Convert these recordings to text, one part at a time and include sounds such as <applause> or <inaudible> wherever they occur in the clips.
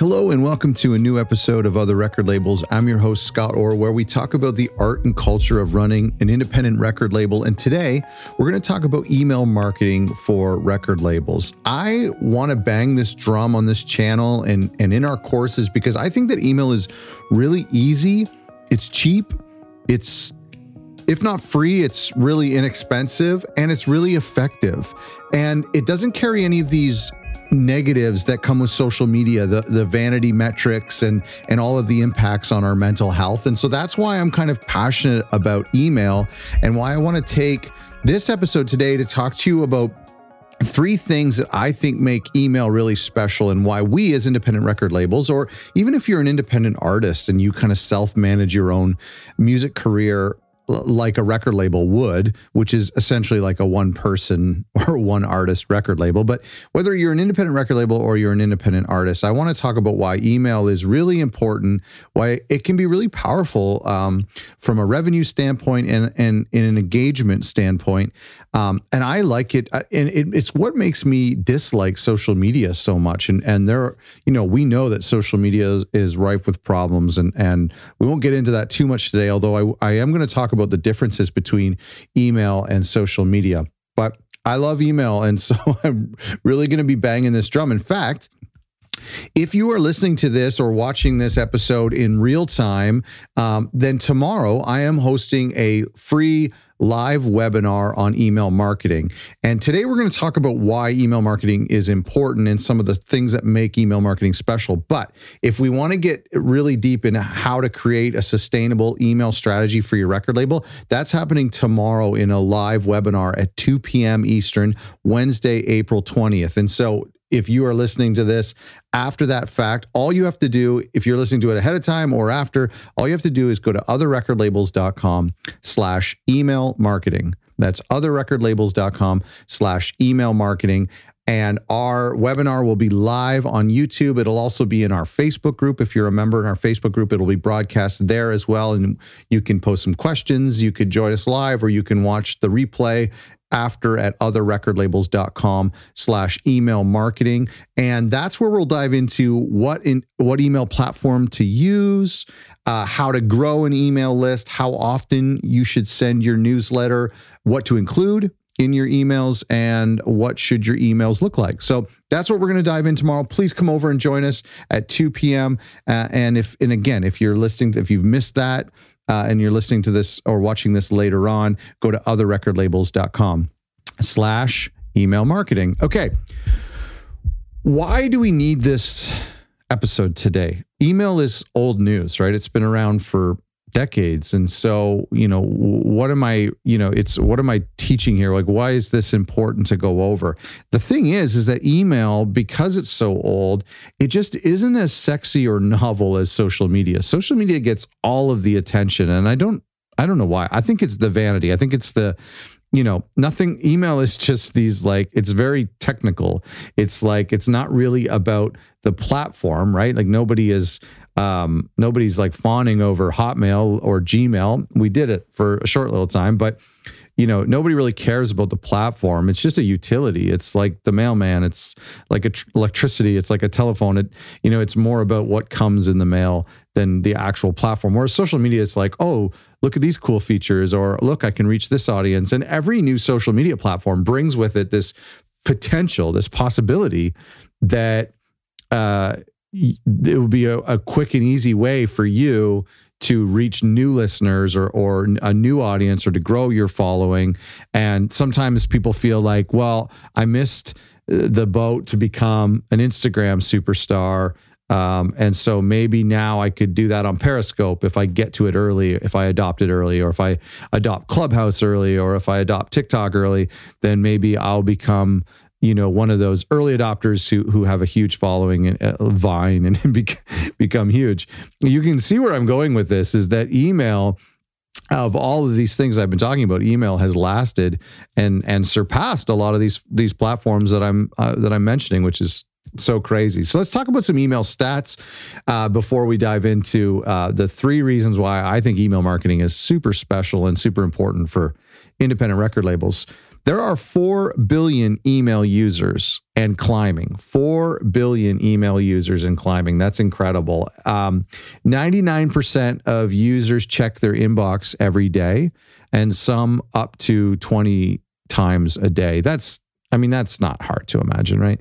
Hello, and welcome to a new episode of Other Record Labels. I'm your host, Scott Orr, where we talk about the art and culture of running an independent record label. And today, we're going to talk about email marketing for record labels. I want to bang this drum on this channel and, and in our courses because I think that email is really easy, it's cheap, it's if not free, it's really inexpensive and it's really effective. And it doesn't carry any of these negatives that come with social media the the vanity metrics and and all of the impacts on our mental health. And so that's why I'm kind of passionate about email and why I want to take this episode today to talk to you about three things that I think make email really special and why we as independent record labels or even if you're an independent artist and you kind of self manage your own music career like a record label would, which is essentially like a one person <laughs> or one artist record label. But whether you're an independent record label or you're an independent artist, I want to talk about why email is really important, why it can be really powerful um, from a revenue standpoint and, and in an engagement standpoint. Um, and I like it, uh, and it, it's what makes me dislike social media so much. And and there, you know, we know that social media is, is rife with problems, and and we won't get into that too much today. Although I I am going to talk about the differences between email and social media. But I love email. And <laughs> so I'm really going to be banging this drum. In fact, if you are listening to this or watching this episode in real time, um, then tomorrow I am hosting a free live webinar on email marketing. And today we're going to talk about why email marketing is important and some of the things that make email marketing special. But if we want to get really deep into how to create a sustainable email strategy for your record label, that's happening tomorrow in a live webinar at 2 p.m. Eastern, Wednesday, April 20th. And so if you are listening to this after that fact, all you have to do, if you're listening to it ahead of time or after, all you have to do is go to otherrecordlabels.com slash email marketing. That's otherrecordlabels.com slash email marketing. And our webinar will be live on YouTube. It'll also be in our Facebook group. If you're a member in our Facebook group, it'll be broadcast there as well. And you can post some questions. You could join us live or you can watch the replay after at otherrecordlabels.com slash email marketing. And that's where we'll dive into what in what email platform to use, uh, how to grow an email list, how often you should send your newsletter, what to include in your emails and what should your emails look like. So that's what we're going to dive in tomorrow. Please come over and join us at 2 p.m. Uh, and if and again, if you're listening, if you've missed that, uh, and you're listening to this or watching this later on, go to otherrecordlabels.com slash email marketing. Okay. Why do we need this episode today? Email is old news, right? It's been around for decades. And so you know what am i you know it's what am i teaching here? Like why is this important to go over? The thing is is that email because it's so old it just isn't as sexy or novel as social media. Social media gets all of the attention and i don't i don't know why. I think it's the vanity. I think it's the you know nothing email is just these like it's very technical. It's like it's not really about the platform right? Like nobody is um, nobody's like fawning over Hotmail or Gmail. We did it for a short little time, but you know, nobody really cares about the platform. It's just a utility. It's like the mailman. It's like tr- electricity. It's like a telephone. It, you know, it's more about what comes in the mail than the actual platform. Whereas social media is like, oh, look at these cool features, or look, I can reach this audience. And every new social media platform brings with it this potential, this possibility that uh, it would be a, a quick and easy way for you to reach new listeners or or a new audience or to grow your following. And sometimes people feel like well i missed uh, the boat to become an instagram superstar. Um, and so maybe now I could do that on Periscope if I get to it early, if I adopt it early, or if I adopt Clubhouse early, or if I adopt TikTok early, then maybe I'll become you know one of those early adopters who who have a huge following and uh, Vine and <laughs> become huge. You can see where I'm going with this is that email of all of these things I've been talking about, email has lasted and and surpassed a lot of these these platforms that I'm uh, that I'm mentioning, which is so crazy. So let's talk about some email stats uh, before we dive into uh, the three reasons why I think email marketing is super special and super important for independent record labels. There are 4 billion email users and climbing. 4 billion email users and climbing. That's incredible. Um, 99% of users check their inbox every day, and some up to 20 times a day. That's, I mean, that's not hard to imagine, right?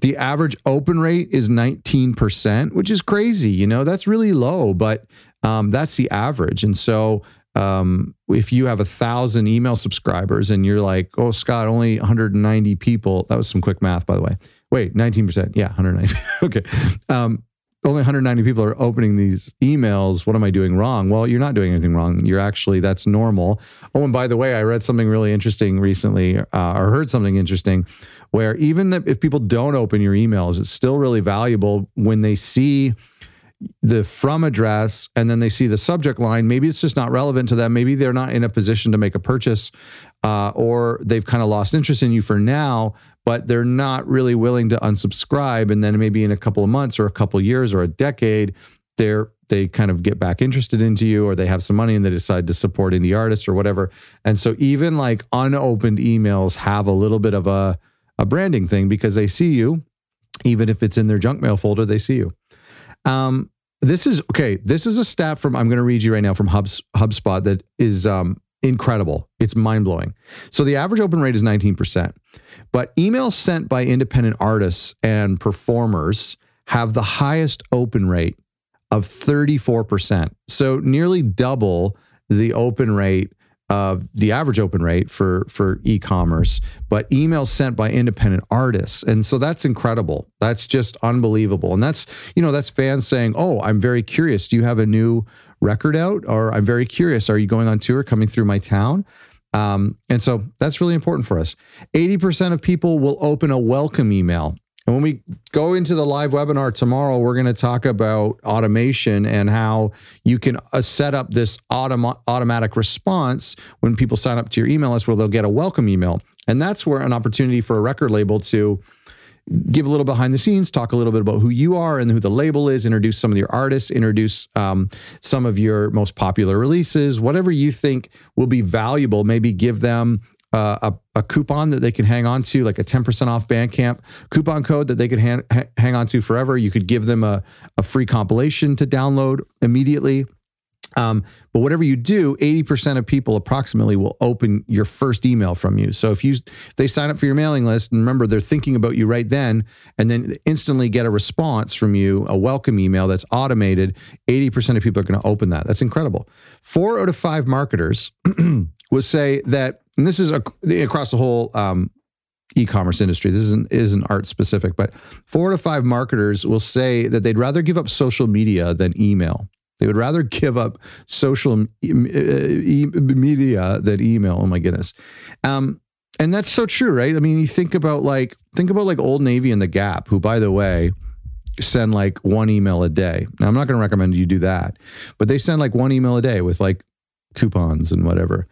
The average open rate is 19%, which is crazy. You know, that's really low, but um, that's the average. And so um, if you have a thousand email subscribers and you're like, oh, Scott, only 190 people, that was some quick math, by the way. Wait, 19%. Yeah, 190. <laughs> okay. Um, only 190 people are opening these emails. What am I doing wrong? Well, you're not doing anything wrong. You're actually, that's normal. Oh, and by the way, I read something really interesting recently uh, or heard something interesting where even if people don't open your emails, it's still really valuable when they see the from address and then they see the subject line. Maybe it's just not relevant to them. Maybe they're not in a position to make a purchase uh, or they've kind of lost interest in you for now, but they're not really willing to unsubscribe. And then maybe in a couple of months or a couple years or a decade, they're they kind of get back interested into you or they have some money and they decide to support indie artists or whatever. And so even like unopened emails have a little bit of a, a branding thing because they see you, even if it's in their junk mail folder, they see you. Um, this is okay. This is a stat from I'm going to read you right now from Hubs, HubSpot that is um, incredible. It's mind blowing. So the average open rate is 19%, but emails sent by independent artists and performers have the highest open rate of 34%. So nearly double the open rate of the average open rate for for e-commerce, but emails sent by independent artists. And so that's incredible. That's just unbelievable. And that's, you know, that's fans saying, "Oh, I'm very curious. Do you have a new record out?" Or "I'm very curious. Are you going on tour coming through my town?" Um, and so that's really important for us. 80% of people will open a welcome email and when we go into the live webinar tomorrow, we're going to talk about automation and how you can uh, set up this autom- automatic response when people sign up to your email list where they'll get a welcome email. And that's where an opportunity for a record label to give a little behind the scenes, talk a little bit about who you are and who the label is, introduce some of your artists, introduce um, some of your most popular releases, whatever you think will be valuable. Maybe give them uh, a, a, coupon that they can hang on to, like a 10% off Bandcamp coupon code that they could hang, hang on to forever. You could give them a, a free compilation to download immediately. Um, but whatever you do, 80% of people approximately will open your first email from you. So if you if they sign up for your mailing list, and remember they're thinking about you right then, and then instantly get a response from you, a welcome email that's automated, 80% of people are going to open that. That's incredible. Four out of five marketers <clears throat> would say that and this is a, across the whole um, e-commerce industry. This isn't isn't art specific, but four to five marketers will say that they'd rather give up social media than email. They would rather give up social e- e- media than email. Oh my goodness. Um, and that's so true, right? I mean, you think about like think about like Old Navy and the Gap, who by the way send like one email a day. Now I'm not going to recommend you do that, but they send like one email a day with like coupons and whatever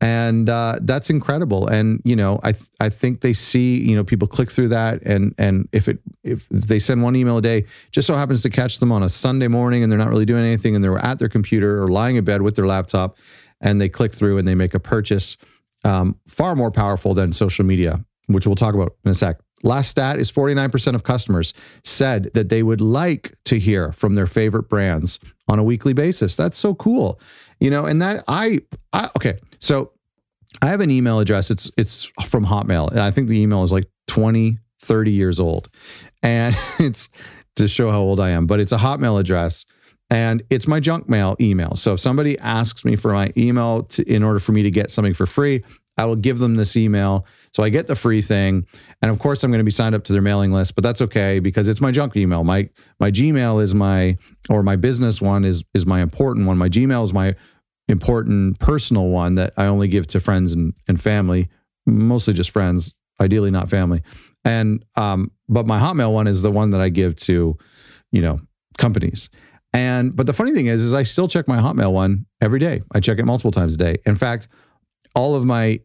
and uh, that's incredible. And you know, I th- I think they see you know people click through that, and and if it if they send one email a day, just so happens to catch them on a Sunday morning, and they're not really doing anything, and they're at their computer or lying in bed with their laptop, and they click through and they make a purchase, um, far more powerful than social media, which we'll talk about in a sec. Last stat is 49% of customers said that they would like to hear from their favorite brands on a weekly basis. That's so cool. You know, and that I, I okay, so I have an email address. It's it's from Hotmail. And I think the email is like 20, 30 years old. And <laughs> it's to show how old I am, but it's a Hotmail address and it's my junk mail email. So if somebody asks me for my email to, in order for me to get something for free, I will give them this email. So I get the free thing. And of course I'm going to be signed up to their mailing list, but that's okay because it's my junk email. My my Gmail is my or my business one is is my important one. My Gmail is my important personal one that I only give to friends and, and family, mostly just friends, ideally not family. And um, but my Hotmail one is the one that I give to, you know, companies. And but the funny thing is, is I still check my Hotmail one every day. I check it multiple times a day. In fact, all of my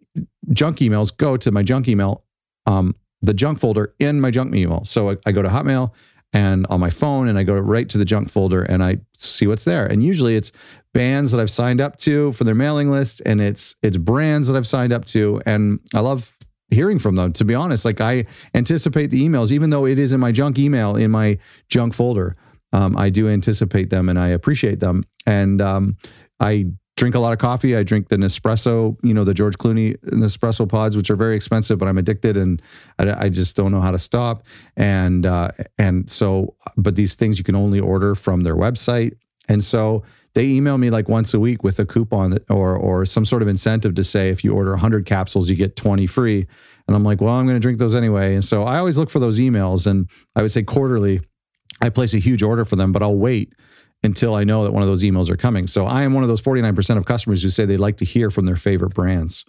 junk emails go to my junk email, um, the junk folder in my junk email. So I, I go to Hotmail and on my phone and I go right to the junk folder and I see what's there. And usually it's bands that I've signed up to for their mailing list and it's it's brands that I've signed up to and I love hearing from them to be honest. Like I anticipate the emails even though it is in my junk email in my junk folder. Um, I do anticipate them and I appreciate them. And um, I drink a lot of coffee. I drink the Nespresso, you know, the George Clooney Nespresso pods, which are very expensive, but I'm addicted and I, I just don't know how to stop. And uh, and so, but these things you can only order from their website. And so they email me like once a week with a coupon that, or or some sort of incentive to say if you order 100 capsules, you get 20 free. And I'm like, well, I'm going to drink those anyway. And so I always look for those emails, and I would say quarterly. I place a huge order for them, but I'll wait until I know that one of those emails are coming. So I am one of those 49% of customers who say they'd like to hear from their favorite brands.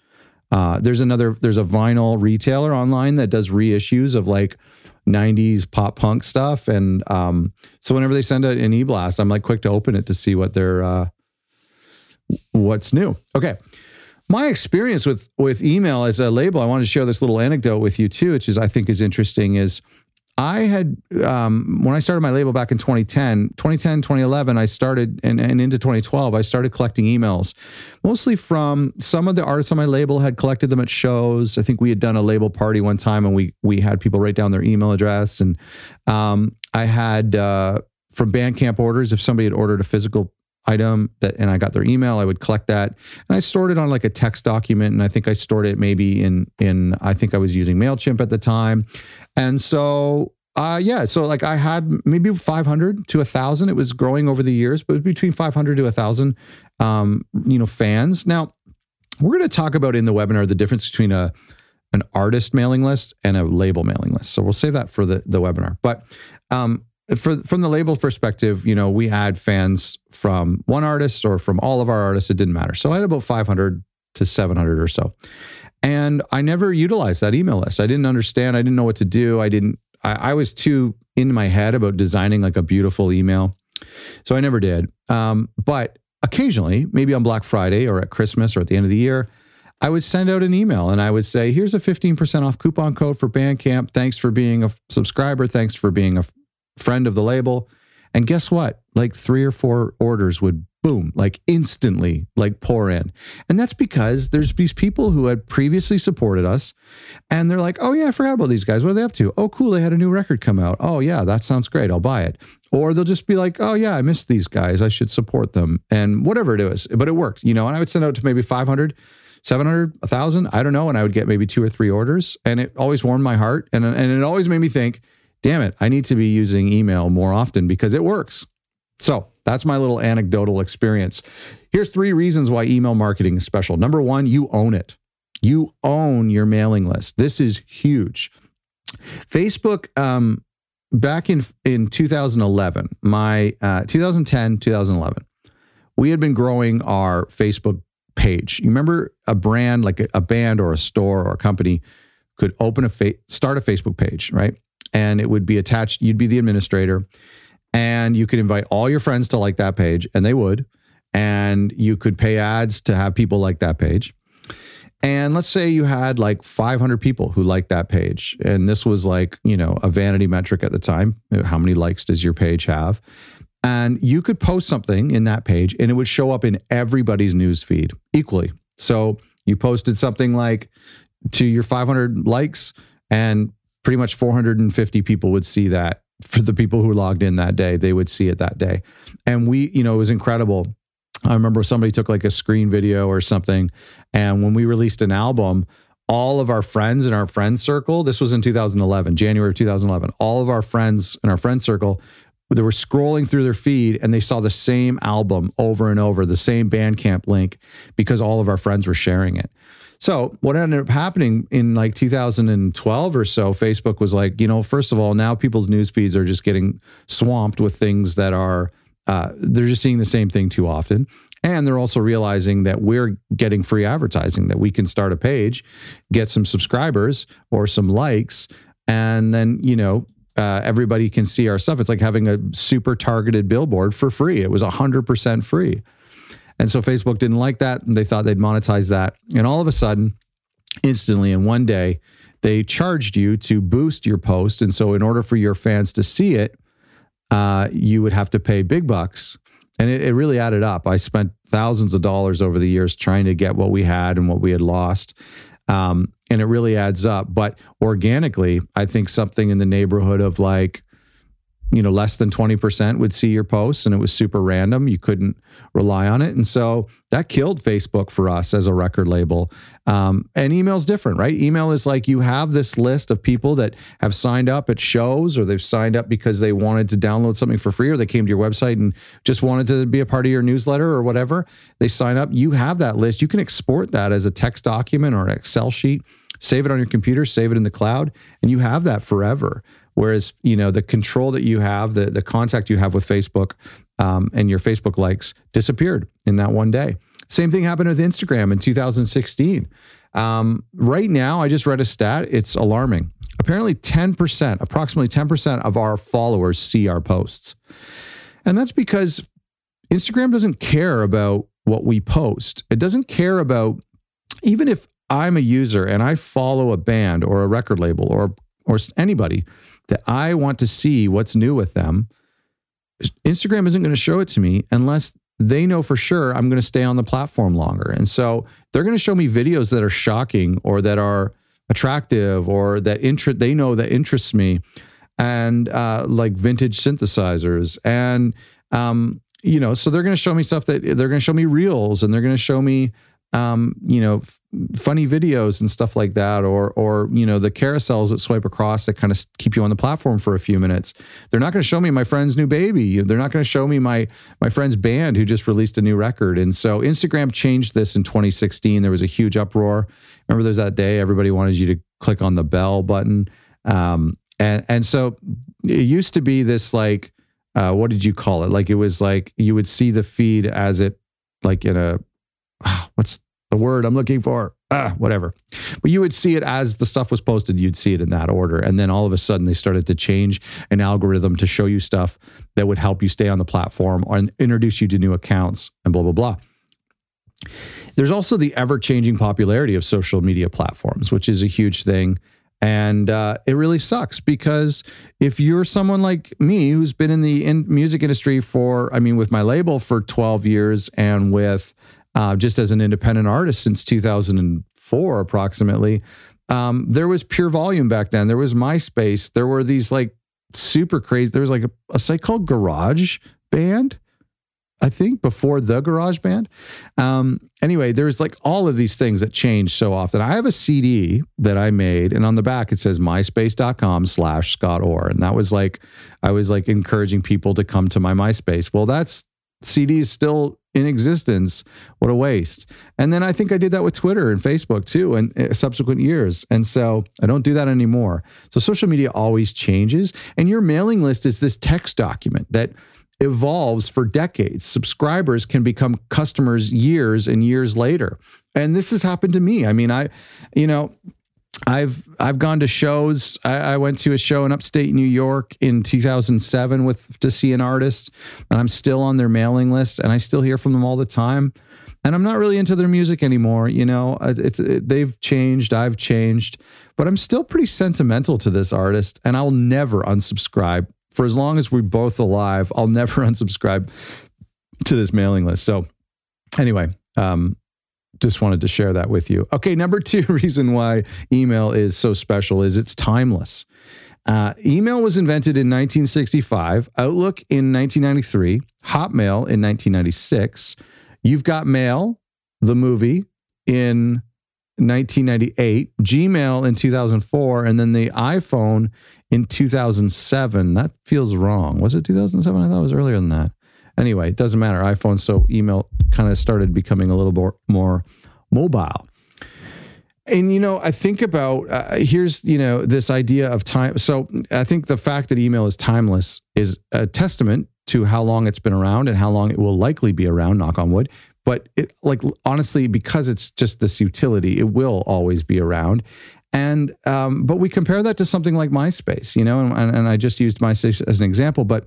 Uh, there's another, there's a vinyl retailer online that does reissues of like 90s pop punk stuff. And um, so whenever they send an e blast, I'm like quick to open it to see what they're, uh, what's new. Okay. My experience with with email as a label, I wanted to share this little anecdote with you too, which is I think is interesting. Is I had, um, when I started my label back in 2010, 2010, 2011, I started, and, and into 2012, I started collecting emails, mostly from some of the artists on my label had collected them at shows. I think we had done a label party one time and we, we had people write down their email address. And um, I had, uh, from Bandcamp orders, if somebody had ordered a physical item that and I got their email, I would collect that. And I stored it on like a text document. And I think I stored it maybe in in I think I was using MailChimp at the time. And so uh yeah, so like I had maybe 500 to a thousand. It was growing over the years, but between 500 to a thousand um, you know, fans. Now we're going to talk about in the webinar the difference between a an artist mailing list and a label mailing list. So we'll save that for the the webinar. But um for, from the label perspective, you know, we had fans from one artist or from all of our artists. It didn't matter. So I had about 500 to 700 or so. And I never utilized that email list. I didn't understand. I didn't know what to do. I didn't, I, I was too in my head about designing like a beautiful email. So I never did. Um, but occasionally, maybe on Black Friday or at Christmas or at the end of the year, I would send out an email and I would say, here's a 15% off coupon code for Bandcamp. Thanks for being a subscriber. Thanks for being a friend of the label. And guess what? Like three or four orders would boom, like instantly, like pour in. And that's because there's these people who had previously supported us and they're like, oh, yeah, I forgot about these guys. What are they up to? Oh, cool. They had a new record come out. Oh, yeah, that sounds great. I'll buy it. Or they'll just be like, oh, yeah, I missed these guys. I should support them. And whatever it is, but it worked, you know, and I would send out to maybe 500. 700, 1,000, I don't know. And I would get maybe two or three orders. And it always warmed my heart. And, and it always made me think, damn it, I need to be using email more often because it works. So that's my little anecdotal experience. Here's three reasons why email marketing is special. Number one, you own it. You own your mailing list. This is huge. Facebook, um, back in in 2011, my uh, 2010, 2011, we had been growing our Facebook page. You remember a brand like a, a band or a store or a company could open a fa- start a Facebook page, right? And it would be attached. You'd be the administrator, and you could invite all your friends to like that page, and they would. And you could pay ads to have people like that page. And let's say you had like 500 people who liked that page. And this was like, you know, a vanity metric at the time. Uh, how many likes does your page have? And you could post something in that page and it would show up in everybody's news feed equally. So you posted something like to your 500 likes and pretty much 450 people would see that. For the people who logged in that day they would see it that day. And we you know it was incredible. I remember somebody took like a screen video or something and when we released an album all of our friends in our friend circle this was in 2011 january of 2011 all of our friends in our friend circle they were scrolling through their feed and they saw the same album over and over the same bandcamp link because all of our friends were sharing it so what ended up happening in like 2012 or so, Facebook was like, you know, first of all, now people's news feeds are just getting swamped with things that are uh, they're just seeing the same thing too often. And they're also realizing that we're getting free advertising, that we can start a page, get some subscribers or some likes, and then, you know, uh, everybody can see our stuff. It's like having a super targeted billboard for free. It was 100% free. And so Facebook didn't like that. And they thought they'd monetize that. And all of a sudden, instantly in one day, they charged you to boost your post. And so, in order for your fans to see it, uh, you would have to pay big bucks. And it, it really added up. I spent thousands of dollars over the years trying to get what we had and what we had lost. Um, and it really adds up. But organically, I think something in the neighborhood of like you know less than 20% would see your posts and it was super random. You couldn't rely on it. And so that killed facebook for us as a record label. Um, and email's different right? Email is like you have this list of people that have signed up at shows or they've signed up because they wanted to download something for free or they came to your website and just wanted to be a part of your newsletter or whatever. They sign up. You have that list. You can export that as a text document or an excel sheet. Save it on your computer save it in the cloud and you have that forever Whereas, you know, the control that you have, the, the contact you have with Facebook um, and your Facebook likes disappeared in that one day. Same thing happened with Instagram in 2016. Um, right now, I just read a stat, it's alarming. Apparently, 10%, approximately 10% of our followers see our posts. And that's because Instagram doesn't care about what we post. It doesn't care about, even if I'm a user and I follow a band or a record label or, or anybody, that I want to see what's new with them, Instagram isn't going to show it to me unless they know for sure I'm going to stay on the platform longer. And so they're going to show me videos that are shocking or that are attractive or that interest they know that interests me and uh, like vintage synthesizers and um, you know so they're going to show me stuff that they're going to show me reels and they're going to show me um, you know, funny videos and stuff like that, or or you know, the carousels that swipe across that kind of keep you on the platform for a few minutes. They're not going to show me my friend's new baby. They're not going to show me my my friend's band who just released a new record. And so Instagram changed this in 2016. There was a huge uproar. Remember, there's that day everybody wanted you to click on the bell button, um, and and so it used to be this like. Uh, what did you call it? Like it was like you would see the feed as it like in a <sighs> what's the word I'm looking for? Ah, whatever. But you would see it as the stuff was posted, you'd see it in that order. And then all of a sudden they started to change an algorithm to show you stuff that would help you stay on the platform and introduce you to new accounts and blah, blah, blah. There's also the ever changing popularity of social media platforms, which is a huge thing. And uh, it really sucks because if you're someone like me who's been in the in music industry for, I mean, with my label for 12 years and with uh, just as an independent artist since 2004, approximately. Um, there was pure volume back then. There was MySpace. There were these like super crazy. There was like a, a site called Garage Band, I think, before the Garage Band. Um, anyway, there's like all of these things that change so often. I have a CD that I made, and on the back it says myspace.com slash Scott Orr. And that was like, I was like encouraging people to come to my MySpace. Well, that's CDs still in existence. What a waste. And then I think I did that with Twitter and Facebook too, and uh, subsequent years. And so I don't do that anymore. So social media always changes. And your mailing list is this text document that evolves for decades. Subscribers can become customers years and years later. And this has happened to me. I mean, I, you know, I've I've gone to shows. I, I, went to a show in upstate New York in 2007 with to see an artist, and I'm still on their mailing list, and I still hear from them all the time. And I'm not really into their music anymore. You know, it's it, they've changed. I've changed, but I'm still pretty sentimental to this artist, and I'll never unsubscribe for as long as we're both alive. I'll <laughs> never unsubscribe to this mailing list. So, anyway, um, just wanted to share that with you. Okay, number two <laughs> reason why email is so special is it's timeless. Uh, email was invented in 1965, Outlook in 1993, Hotmail in 1996. You've Got Mail, the movie, in 1998, Gmail in 2004, and then the iPhone in 2007. That feels wrong. Was it 2007? I thought it was earlier than that. Anyway, it doesn't matter. iPhone, so email kind of started becoming a little more, more mobile. And you know, I think about uh, here's you know this idea of time. So I think the fact that email is timeless is a testament to how long it's been around and how long it will likely be around. Knock on wood. But it, like honestly, because it's just this utility, it will always be around. And um, but we compare that to something like MySpace, you know, and, and I just used MySpace as an example, but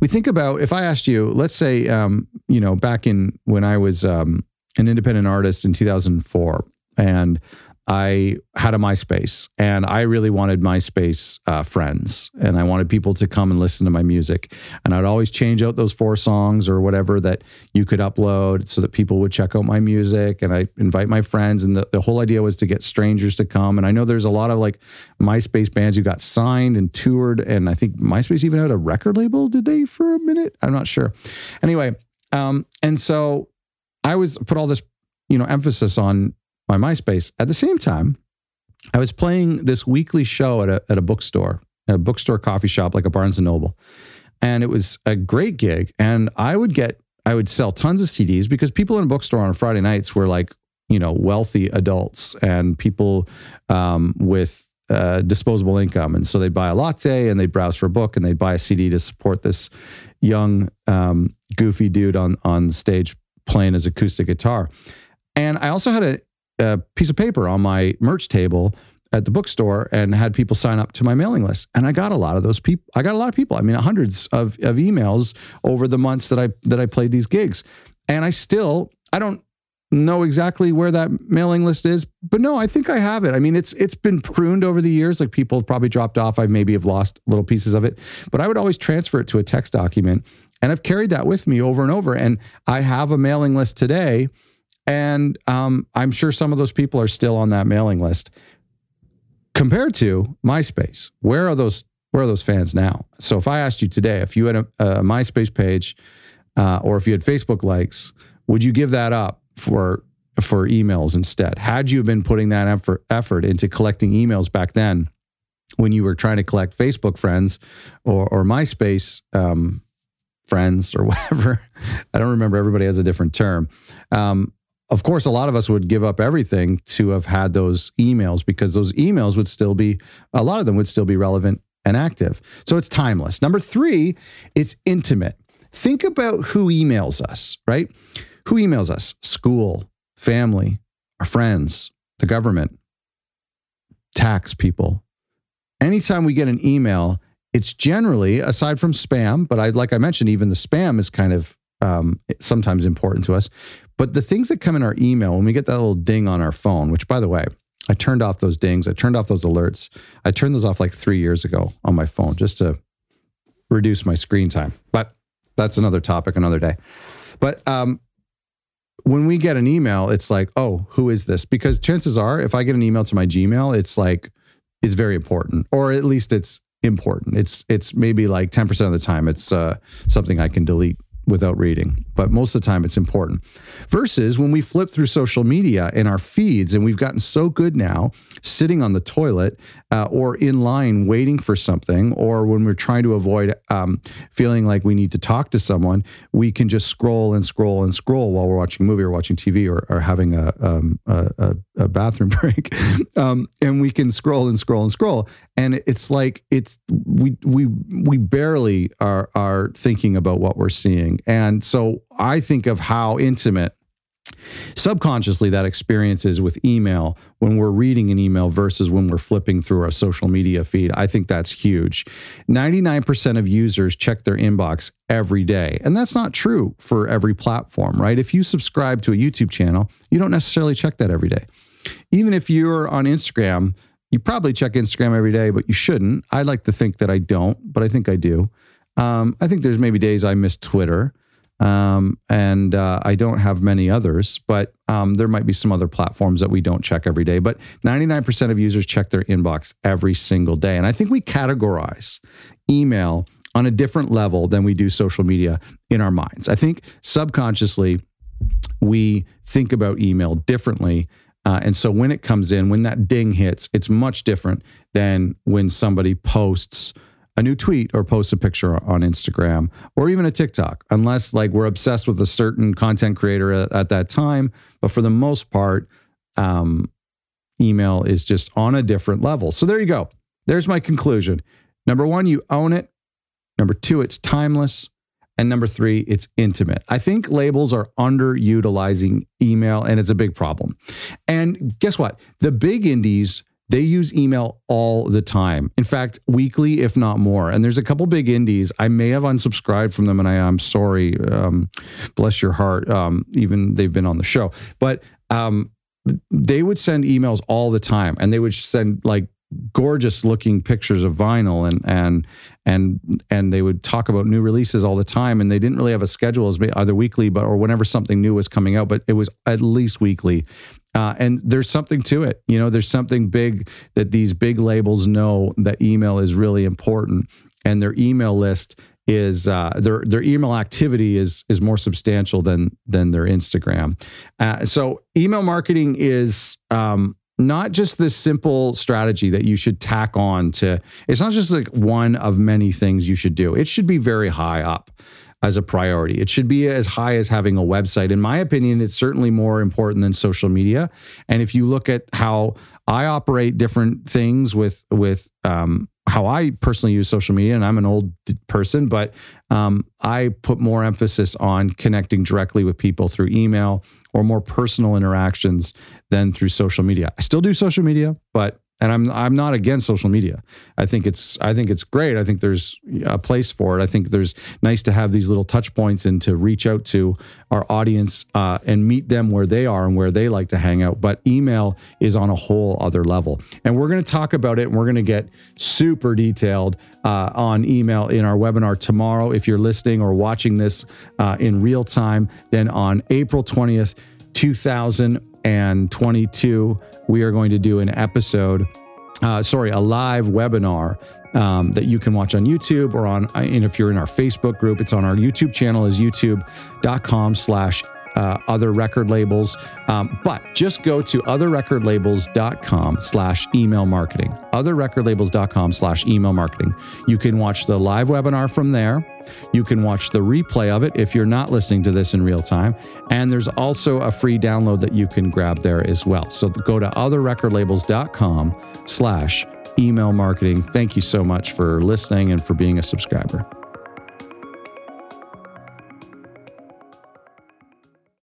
we think about if I asked you, let's say, um, you know, back in when I was um, an independent artist in 2004, and I had a MySpace and I really wanted MySpace uh, friends and I wanted people to come and listen to my music. And I'd always change out those four songs or whatever that you could upload so that people would check out my music and I invite my friends. And the, the whole idea was to get strangers to come. And I know there's a lot of like MySpace bands who got signed and toured. And I think MySpace even had a record label, did they for a minute? I'm not sure. Anyway, um, and so I was put all this, you know, emphasis on my MySpace. At the same time, I was playing this weekly show at a, at a bookstore, at a bookstore coffee shop like a Barnes and Noble. And it was a great gig. And I would get, I would sell tons of CDs because people in a bookstore on Friday nights were like, you know, wealthy adults and people um, with uh, disposable income. And so they'd buy a latte and they'd browse for a book and they'd buy a CD to support this young, um, goofy dude on, on stage playing his acoustic guitar. And I also had a, a piece of paper on my merch table at the bookstore and had people sign up to my mailing list. And I got a lot of those people. I got a lot of people. I mean, hundreds of, of emails over the months that I that I played these gigs. And I still, I don't know exactly where that mailing list is, but no, I think I have it. I mean, it's it's been pruned over the years. Like people have probably dropped off. I maybe have lost little pieces of it, but I would always transfer it to a text document. And I've carried that with me over and over. And I have a mailing list today and um, I'm sure some of those people are still on that mailing list. Compared to MySpace, where are those? Where are those fans now? So if I asked you today, if you had a, a MySpace page, uh, or if you had Facebook likes, would you give that up for for emails instead? Had you been putting that effort effort into collecting emails back then, when you were trying to collect Facebook friends or or MySpace um, friends or <laughs> whatever, I don't remember. Everybody has a different term. Um, of course, a lot of us would give up everything to have had those emails because those emails would still be, a lot of them would still be relevant and active. So it's timeless. Number three, it's intimate. Think about who emails us, right? Who emails us? School, family, our friends, the government, tax people. Anytime we get an email, it's generally, aside from spam, but I, like I mentioned, even the spam is kind of um, sometimes important to us. But the things that come in our email, when we get that little ding on our phone, which by the way, I turned off those dings, I turned off those alerts. I turned those off like three years ago on my phone just to reduce my screen time. But that's another topic, another day. But um, when we get an email, it's like, oh, who is this? Because chances are, if I get an email to my Gmail, it's like, it's very important, or at least it's important. It's it's maybe like 10% of the time it's uh, something I can delete without reading, but most of the time it's important. Versus when we flip through social media in our feeds, and we've gotten so good now sitting on the toilet uh, or in line waiting for something, or when we're trying to avoid um, feeling like we need to talk to someone, we can just scroll and scroll and scroll while we're watching a movie or watching TV or, or having a, um, a, a, bathroom <laughs> break. um, and we can scroll and scroll and scroll. And it's like it's we we we barely are are thinking about what we're seeing and so I think of how intimate subconsciously that experience is with email when we're reading an email versus when we're flipping through our social media feed. I think that's huge. 99% of users check their inbox every day. And that's not true for every platform, right? If you subscribe to a YouTube channel, you don't necessarily check that every day. Even if you're on Instagram, you probably check Instagram every day, but you shouldn't. I like to think that I don't, but I think I do. Um, I think there's maybe days I miss Twitter, um, and uh, I don't have many others, but um, there might be some other platforms that we don't check every day. But 99% of users check their inbox every single day. And I think we categorize email on a different level than we do social media in our minds. I think subconsciously, we think about email differently. Uh, and so when it comes in, when that ding hits, it's much different than when somebody posts a new tweet or post a picture on Instagram or even a TikTok, unless like we're obsessed with a certain content creator at, at that time. But for the most part, um, email is just on a different level. So there you go. There's my conclusion. Number one, you own it. Number two, it's timeless. And number three, it's intimate. I think labels are underutilizing email, and it's a big problem. And guess what? The big indies they use email all the time. In fact, weekly, if not more. And there's a couple big indies. I may have unsubscribed from them, and I, am sorry. Um, bless your heart. Um, even they've been on the show, but um, they would send emails all the time and they would send like gorgeous looking pictures of vinyl and and and and they would talk about new releases all the time and they didn't really have a schedule as either weekly but or whenever something new was coming out but it was at least weekly uh, and there's something to it you know there's something big that these big labels know that email is really important and their email list is uh, their their email activity is is more substantial than than their Instagram. Uh, so email marketing is um, not just this simple strategy that you should tack on to. It's not just like one of many things you should do. It should be very high up as a priority. It should be as high as having a website. In my opinion, it's certainly more important than social media. And if you look at how I operate different things with with um, how I personally use social media, and I'm an old person, but um, I put more emphasis on connecting directly with people through email or more personal interactions than through social media. I still do social media, but and I'm I'm not against social media. I think it's I think it's great. I think there's a place for it. I think there's nice to have these little touch points and to reach out to our audience uh, and meet them where they are and where they like to hang out. But email is on a whole other level, and we're going to talk about it. and We're going to get super detailed uh, on email in our webinar tomorrow. If you're listening or watching this uh, in real time, then on April twentieth, two thousand and twenty-two we are going to do an episode, uh, sorry, a live webinar um, that you can watch on YouTube or on, and if you're in our Facebook group, it's on our YouTube channel is youtube.com slash uh, other record labels. Um, but just go to otherrecordlabels.com slash email marketing. Otherrecordlabels.com slash email marketing. You can watch the live webinar from there. You can watch the replay of it if you're not listening to this in real time. And there's also a free download that you can grab there as well. So go to otherrecordlabels.com slash email marketing. Thank you so much for listening and for being a subscriber.